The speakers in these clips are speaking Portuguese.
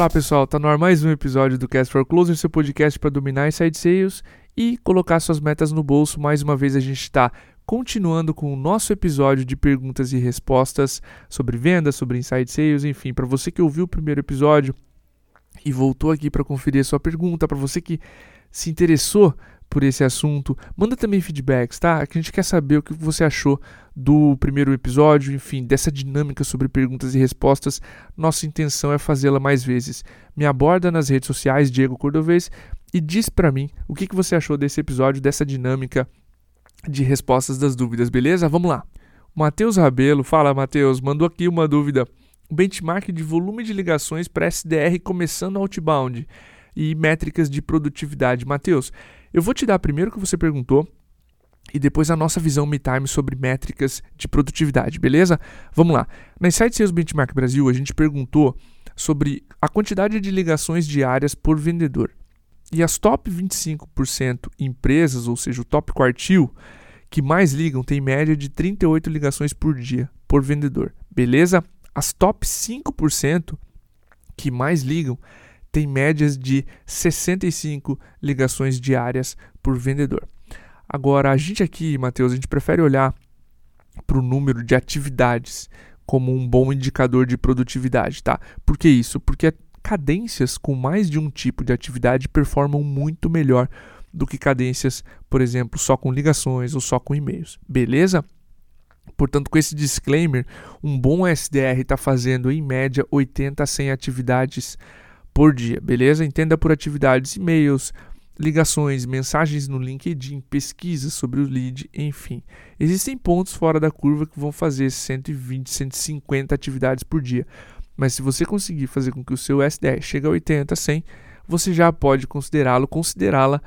Olá pessoal, tá no ar mais um episódio do Cast for Closer, seu podcast para dominar inside sales e colocar suas metas no bolso. Mais uma vez a gente está continuando com o nosso episódio de perguntas e respostas sobre vendas, sobre inside sales, enfim, para você que ouviu o primeiro episódio e voltou aqui para conferir a sua pergunta, para você que se interessou por esse assunto. Manda também feedbacks, tá? Que a gente quer saber o que você achou do primeiro episódio, enfim, dessa dinâmica sobre perguntas e respostas. Nossa intenção é fazê-la mais vezes. Me aborda nas redes sociais, Diego Cordovez, e diz para mim o que, que você achou desse episódio, dessa dinâmica de respostas das dúvidas, beleza? Vamos lá. Matheus Rabelo, fala Matheus, mandou aqui uma dúvida. Benchmark de volume de ligações para SDR começando outbound e métricas de produtividade. Matheus, eu vou te dar primeiro o que você perguntou e depois a nossa visão MeTime sobre métricas de produtividade, beleza? Vamos lá. Na Insight Sales Benchmark Brasil, a gente perguntou sobre a quantidade de ligações diárias por vendedor. E as top 25% empresas, ou seja, o top quartil, que mais ligam, tem média de 38 ligações por dia por vendedor, beleza? As top 5% que mais ligam tem médias de 65 ligações diárias por vendedor. Agora, a gente aqui, Matheus, a gente prefere olhar para o número de atividades como um bom indicador de produtividade, tá? Por que isso? Porque cadências com mais de um tipo de atividade performam muito melhor do que cadências, por exemplo, só com ligações ou só com e-mails. Beleza? Portanto, com esse disclaimer, um bom SDR está fazendo em média 80 a 100 atividades por dia, beleza? Entenda por atividades, e-mails, ligações, mensagens no LinkedIn, pesquisas sobre o lead, enfim. Existem pontos fora da curva que vão fazer 120, 150 atividades por dia. Mas se você conseguir fazer com que o seu SDR chegue a 80, 100, você já pode considerá-lo, considerá-la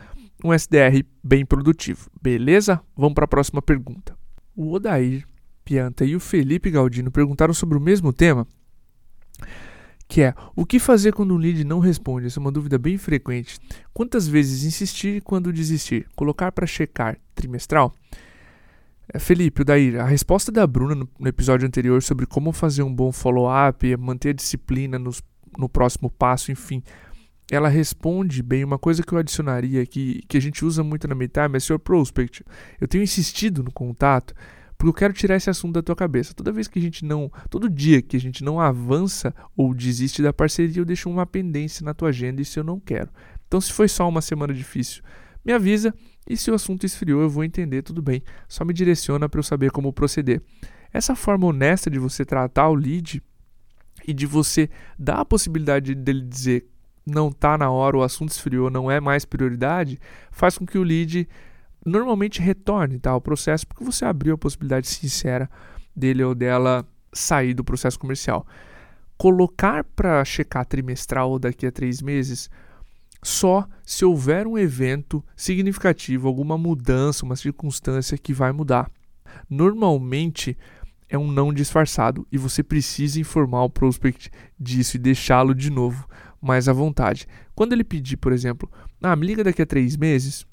um SDR bem produtivo. Beleza? Vamos para a próxima pergunta. O Odair Pianta e o Felipe Galdino perguntaram sobre o mesmo tema que é o que fazer quando um lead não responde? Essa é uma dúvida bem frequente. Quantas vezes insistir e quando desistir? Colocar para checar trimestral? É, Felipe, Dair, a resposta da Bruna no, episódio anterior sobre como fazer um bom follow-up, manter a disciplina nos, no próximo passo, enfim, ela responde bem. Uma coisa que eu adicionaria aqui, que a gente usa muito na Meetime é Sr. Prospect. Eu tenho insistido no contato porque eu quero tirar esse assunto da tua cabeça. Toda vez que a gente não, todo dia que a gente não avança ou desiste da parceria, eu deixo uma pendência na tua agenda isso eu não quero. Então, se foi só uma semana difícil, me avisa e se o assunto esfriou, eu vou entender, tudo bem. Só me direciona para eu saber como proceder. Essa forma honesta de você tratar o lead e de você dar a possibilidade dele dizer não tá na hora, o assunto esfriou, não é mais prioridade, faz com que o lead normalmente retorne tá, ao processo porque você abriu a possibilidade sincera dele ou dela sair do processo comercial. Colocar para checar trimestral ou daqui a três meses só se houver um evento significativo, alguma mudança, uma circunstância que vai mudar. Normalmente é um não disfarçado e você precisa informar o prospect disso e deixá-lo de novo mais à vontade. Quando ele pedir, por exemplo, ah, me liga daqui a três meses,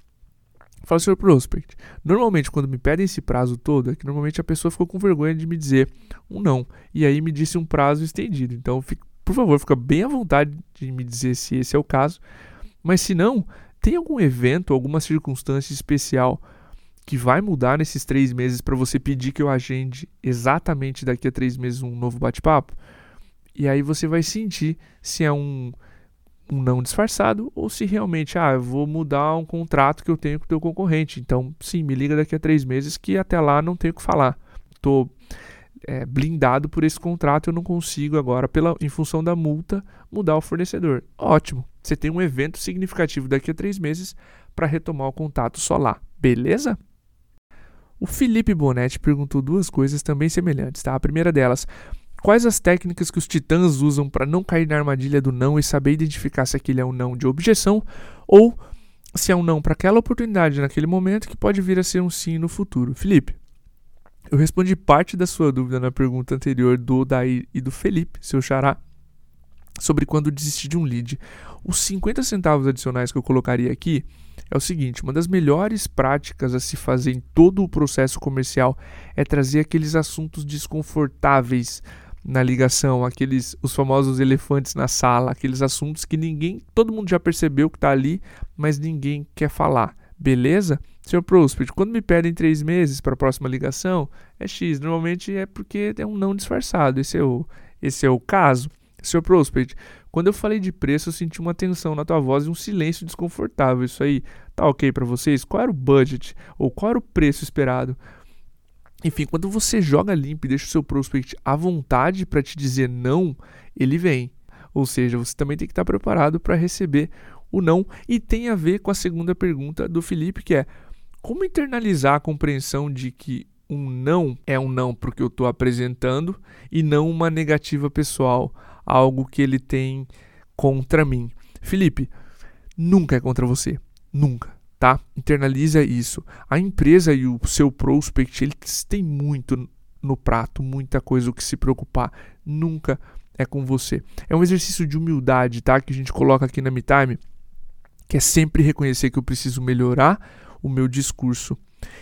Fala, senhor prospect. Normalmente, quando me pedem esse prazo todo, é que normalmente a pessoa ficou com vergonha de me dizer um não. E aí me disse um prazo estendido. Então, por favor, fica bem à vontade de me dizer se esse é o caso. Mas se não, tem algum evento, alguma circunstância especial que vai mudar nesses três meses para você pedir que eu agende exatamente daqui a três meses um novo bate-papo? E aí você vai sentir se é um um não disfarçado ou se realmente, ah, eu vou mudar um contrato que eu tenho com o teu concorrente. Então, sim, me liga daqui a três meses que até lá não tenho o que falar. Estou é, blindado por esse contrato, eu não consigo agora, pela, em função da multa, mudar o fornecedor. Ótimo, você tem um evento significativo daqui a três meses para retomar o contato só lá, beleza? O Felipe Bonetti perguntou duas coisas também semelhantes, tá? A primeira delas, Quais as técnicas que os titãs usam para não cair na armadilha do não e saber identificar se aquele é um não de objeção ou se é um não para aquela oportunidade naquele momento que pode vir a ser um sim no futuro? Felipe, eu respondi parte da sua dúvida na pergunta anterior do Daí e do Felipe, seu xará, sobre quando desistir de um lead. Os 50 centavos adicionais que eu colocaria aqui é o seguinte: uma das melhores práticas a se fazer em todo o processo comercial é trazer aqueles assuntos desconfortáveis na ligação, aqueles os famosos elefantes na sala, aqueles assuntos que ninguém, todo mundo já percebeu que está ali, mas ninguém quer falar. Beleza? Senhor Prospect, quando me pedem três meses para a próxima ligação, é X. Normalmente é porque é um não disfarçado. Esse é o, esse é o caso. Senhor Prospect, quando eu falei de preço, eu senti uma tensão na tua voz e um silêncio desconfortável. Isso aí tá ok para vocês? Qual era o budget? Ou qual era o preço esperado? Enfim, quando você joga limpo e deixa o seu prospect à vontade para te dizer não, ele vem. Ou seja, você também tem que estar preparado para receber o não. E tem a ver com a segunda pergunta do Felipe, que é como internalizar a compreensão de que um não é um não porque eu estou apresentando e não uma negativa pessoal, algo que ele tem contra mim. Felipe, nunca é contra você. Nunca tá? Internaliza isso. A empresa e o seu prospect, eles têm muito no prato, muita coisa o que se preocupar. Nunca é com você. É um exercício de humildade, tá? Que a gente coloca aqui na MeTime, que é sempre reconhecer que eu preciso melhorar o meu discurso.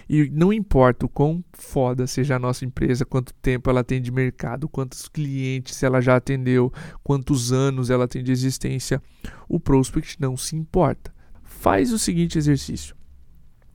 E não importa o quão foda seja a nossa empresa, quanto tempo ela tem de mercado, quantos clientes ela já atendeu, quantos anos ela tem de existência, o prospect não se importa. Faz o seguinte exercício.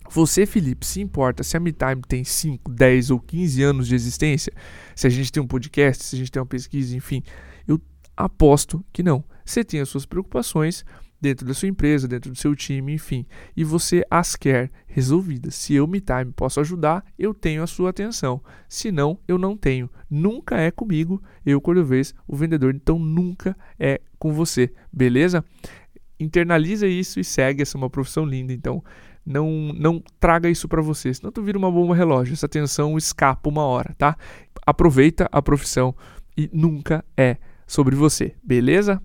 Você, Felipe, se importa se a MeTime tem 5, 10 ou 15 anos de existência? Se a gente tem um podcast, se a gente tem uma pesquisa, enfim. Eu aposto que não. Você tem as suas preocupações dentro da sua empresa, dentro do seu time, enfim. E você as quer resolvidas. Se eu, MeTime, posso ajudar, eu tenho a sua atenção. Se não, eu não tenho. Nunca é comigo, eu, Cordovez, o vendedor. Então, nunca é com você. Beleza? Internaliza isso e segue. Essa é uma profissão linda, então não não traga isso para você, senão tu vira uma bomba relógio. Essa tensão escapa uma hora, tá? Aproveita a profissão e nunca é sobre você, beleza?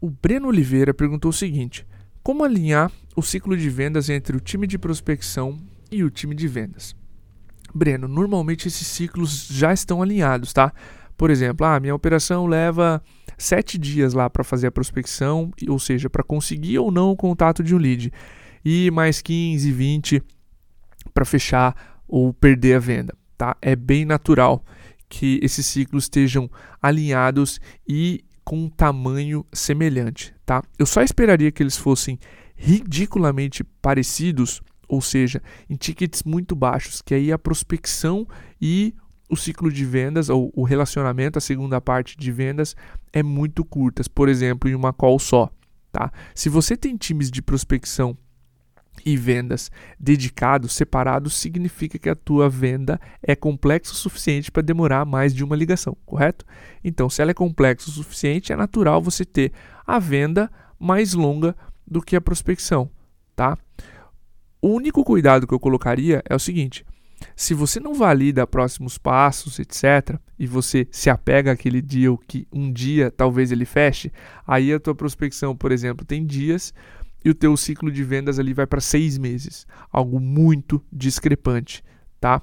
O Breno Oliveira perguntou o seguinte: como alinhar o ciclo de vendas entre o time de prospecção e o time de vendas? Breno, normalmente esses ciclos já estão alinhados, tá? Por exemplo, a ah, minha operação leva sete dias lá para fazer a prospecção, ou seja, para conseguir ou não o contato de um lead, e mais 15, 20 para fechar ou perder a venda. Tá? É bem natural que esses ciclos estejam alinhados e com um tamanho semelhante. Tá? Eu só esperaria que eles fossem ridiculamente parecidos, ou seja, em tickets muito baixos, que aí a prospecção e o ciclo de vendas ou o relacionamento, a segunda parte de vendas, é muito curtas, por exemplo, em uma call só. Tá? Se você tem times de prospecção e vendas dedicados, separados, significa que a tua venda é complexa o suficiente para demorar mais de uma ligação, correto? Então, se ela é complexa o suficiente, é natural você ter a venda mais longa do que a prospecção, tá? O único cuidado que eu colocaria é o seguinte: se você não valida próximos passos, etc., e você se apega àquele deal que um dia talvez ele feche, aí a tua prospecção, por exemplo, tem dias e o teu ciclo de vendas ali vai para seis meses, algo muito discrepante, tá?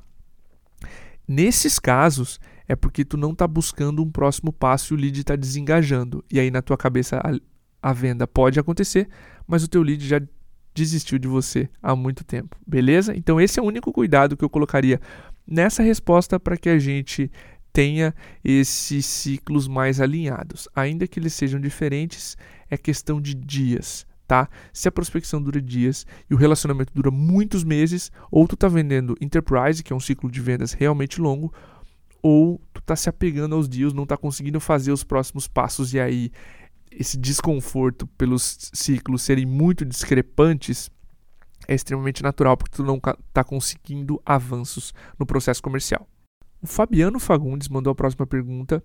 Nesses casos é porque tu não está buscando um próximo passo e o lead está desengajando e aí na tua cabeça a, a venda pode acontecer, mas o teu lead já desistiu de você há muito tempo, beleza? Então esse é o único cuidado que eu colocaria nessa resposta para que a gente tenha esses ciclos mais alinhados. Ainda que eles sejam diferentes, é questão de dias, tá? Se a prospecção dura dias e o relacionamento dura muitos meses, ou tu está vendendo enterprise, que é um ciclo de vendas realmente longo, ou tu está se apegando aos deals, não está conseguindo fazer os próximos passos e aí esse desconforto pelos ciclos serem muito discrepantes é extremamente natural porque tu não está conseguindo avanços no processo comercial. O Fabiano Fagundes mandou a próxima pergunta,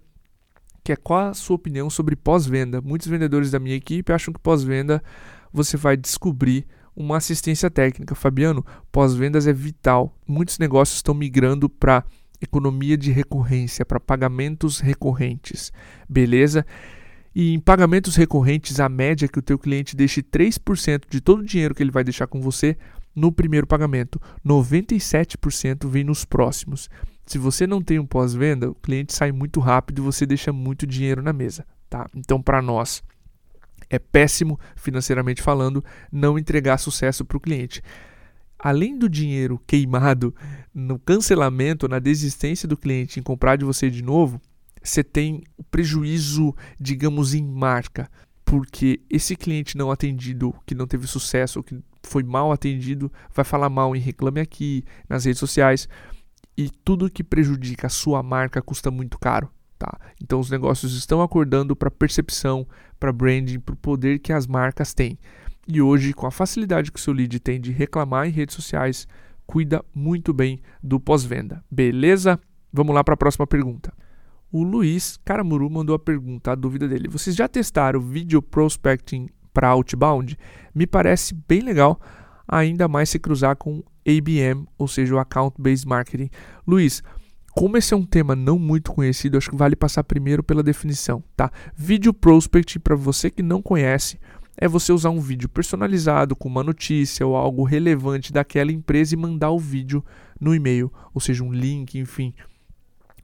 que é qual a sua opinião sobre pós-venda? Muitos vendedores da minha equipe acham que pós-venda você vai descobrir uma assistência técnica. Fabiano, pós-vendas é vital. Muitos negócios estão migrando para economia de recorrência, para pagamentos recorrentes. Beleza? E em pagamentos recorrentes, a média é que o teu cliente deixe 3% de todo o dinheiro que ele vai deixar com você no primeiro pagamento. 97% vem nos próximos. Se você não tem um pós-venda, o cliente sai muito rápido e você deixa muito dinheiro na mesa, tá? Então, para nós, é péssimo financeiramente falando não entregar sucesso para o cliente. Além do dinheiro queimado no cancelamento, na desistência do cliente em comprar de você de novo, você tem o prejuízo, digamos, em marca, porque esse cliente não atendido, que não teve sucesso, que foi mal atendido, vai falar mal em Reclame Aqui, nas redes sociais, e tudo que prejudica a sua marca custa muito caro. Tá? Então os negócios estão acordando para percepção, para branding, para o poder que as marcas têm. E hoje, com a facilidade que o seu lead tem de reclamar em redes sociais, cuida muito bem do pós-venda. Beleza? Vamos lá para a próxima pergunta. O Luiz Caramuru mandou a pergunta, a dúvida dele. Vocês já testaram video prospecting para outbound? Me parece bem legal, ainda mais se cruzar com ABM, ou seja, o Account Based Marketing. Luiz, como esse é um tema não muito conhecido, acho que vale passar primeiro pela definição, tá? Video prospecting, para você que não conhece, é você usar um vídeo personalizado com uma notícia ou algo relevante daquela empresa e mandar o vídeo no e-mail, ou seja, um link, enfim,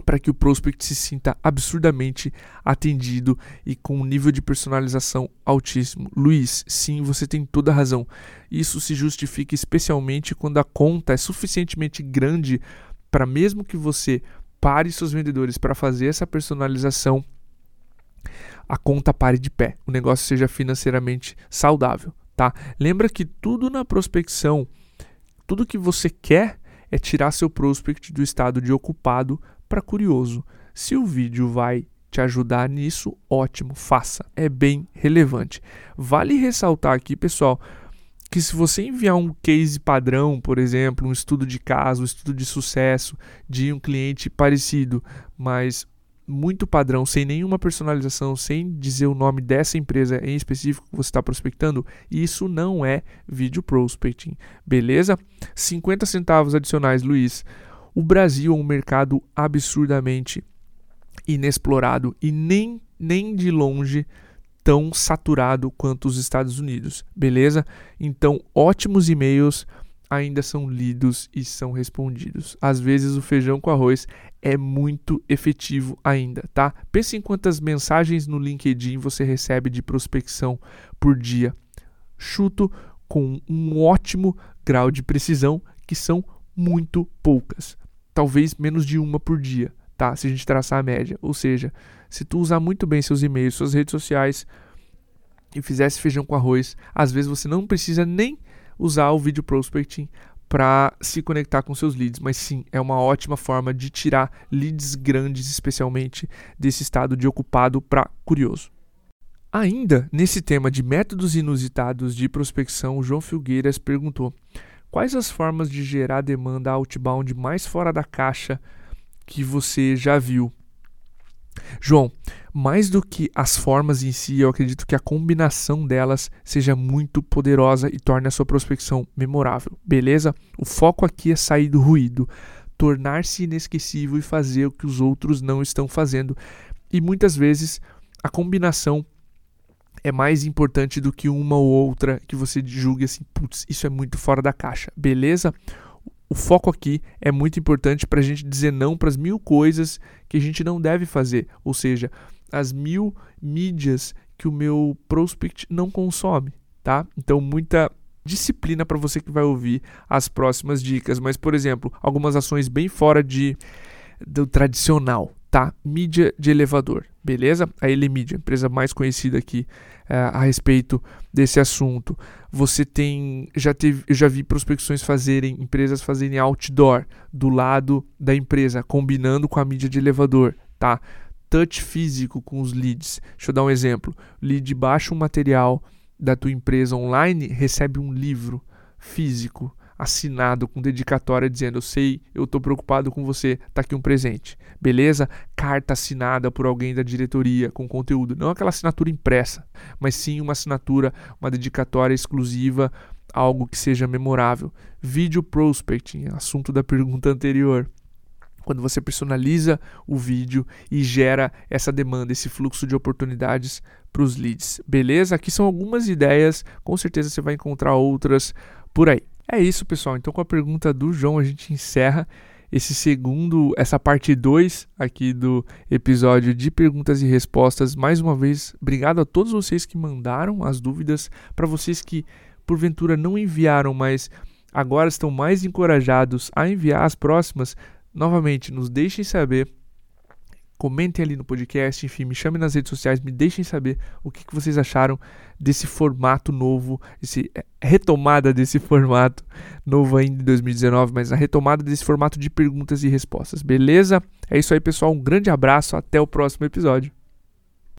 para que o prospect se sinta absurdamente atendido e com um nível de personalização altíssimo. Luiz, sim, você tem toda a razão. Isso se justifica especialmente quando a conta é suficientemente grande para mesmo que você pare seus vendedores para fazer essa personalização, a conta pare de pé, o negócio seja financeiramente saudável, tá? Lembra que tudo na prospecção, tudo que você quer é tirar seu prospect do estado de ocupado para curioso. Se o vídeo vai te ajudar nisso, ótimo, faça. É bem relevante. Vale ressaltar aqui, pessoal, que se você enviar um case padrão, por exemplo, um estudo de caso, um estudo de sucesso de um cliente parecido, mas muito padrão, sem nenhuma personalização, sem dizer o nome dessa empresa em específico que você está prospectando, isso não é vídeo prospecting, beleza? 50 centavos adicionais, Luiz. O Brasil é um mercado absurdamente inexplorado e nem, nem de longe tão saturado quanto os Estados Unidos, beleza? Então, ótimos e-mails ainda são lidos e são respondidos. Às vezes o feijão com arroz é muito efetivo ainda, tá? Pense em quantas mensagens no LinkedIn você recebe de prospecção por dia. Chuto com um ótimo grau de precisão, que são muito poucas talvez menos de uma por dia, tá? Se a gente traçar a média. Ou seja, se tu usar muito bem seus e-mails, suas redes sociais e fizesse feijão com arroz, às vezes você não precisa nem usar o vídeo prospecting para se conectar com seus leads, mas sim, é uma ótima forma de tirar leads grandes, especialmente desse estado de ocupado para curioso. Ainda nesse tema de métodos inusitados de prospecção, o João Filgueiras perguntou: Quais as formas de gerar demanda outbound mais fora da caixa que você já viu? João, mais do que as formas em si, eu acredito que a combinação delas seja muito poderosa e torne a sua prospecção memorável, beleza? O foco aqui é sair do ruído, tornar-se inesquecível e fazer o que os outros não estão fazendo. E muitas vezes a combinação é mais importante do que uma ou outra que você julgue assim, putz, isso é muito fora da caixa, beleza? O foco aqui é muito importante para a gente dizer não para as mil coisas que a gente não deve fazer, ou seja, as mil mídias que o meu prospect não consome, tá? Então, muita disciplina para você que vai ouvir as próximas dicas. Mas, por exemplo, algumas ações bem fora de do tradicional, tá? Mídia de elevador, beleza? A Elemídia, empresa mais conhecida aqui é, a respeito desse assunto. Você tem, já teve, eu já vi prospecções fazerem, empresas fazerem outdoor do lado da empresa, combinando com a mídia de elevador, tá? Touch físico com os leads. Deixa eu dar um exemplo. Lead baixa um material da tua empresa online, recebe um livro físico assinado com dedicatória dizendo: Eu sei, eu estou preocupado com você, tá aqui um presente. Beleza? Carta assinada por alguém da diretoria com conteúdo. Não aquela assinatura impressa, mas sim uma assinatura, uma dedicatória exclusiva, algo que seja memorável. Vídeo prospecting, assunto da pergunta anterior quando você personaliza o vídeo e gera essa demanda, esse fluxo de oportunidades para os leads. Beleza? Aqui são algumas ideias, com certeza você vai encontrar outras por aí. É isso, pessoal. Então, com a pergunta do João, a gente encerra esse segundo, essa parte 2 aqui do episódio de perguntas e respostas. Mais uma vez, obrigado a todos vocês que mandaram as dúvidas, para vocês que porventura não enviaram, mas agora estão mais encorajados a enviar as próximas. Novamente, nos deixem saber comentem ali no podcast, enfim, me chamem nas redes sociais, me deixem saber o que, que vocês acharam desse formato novo, esse é, retomada desse formato novo ainda em 2019, mas a retomada desse formato de perguntas e respostas, beleza? É isso aí, pessoal, um grande abraço, até o próximo episódio.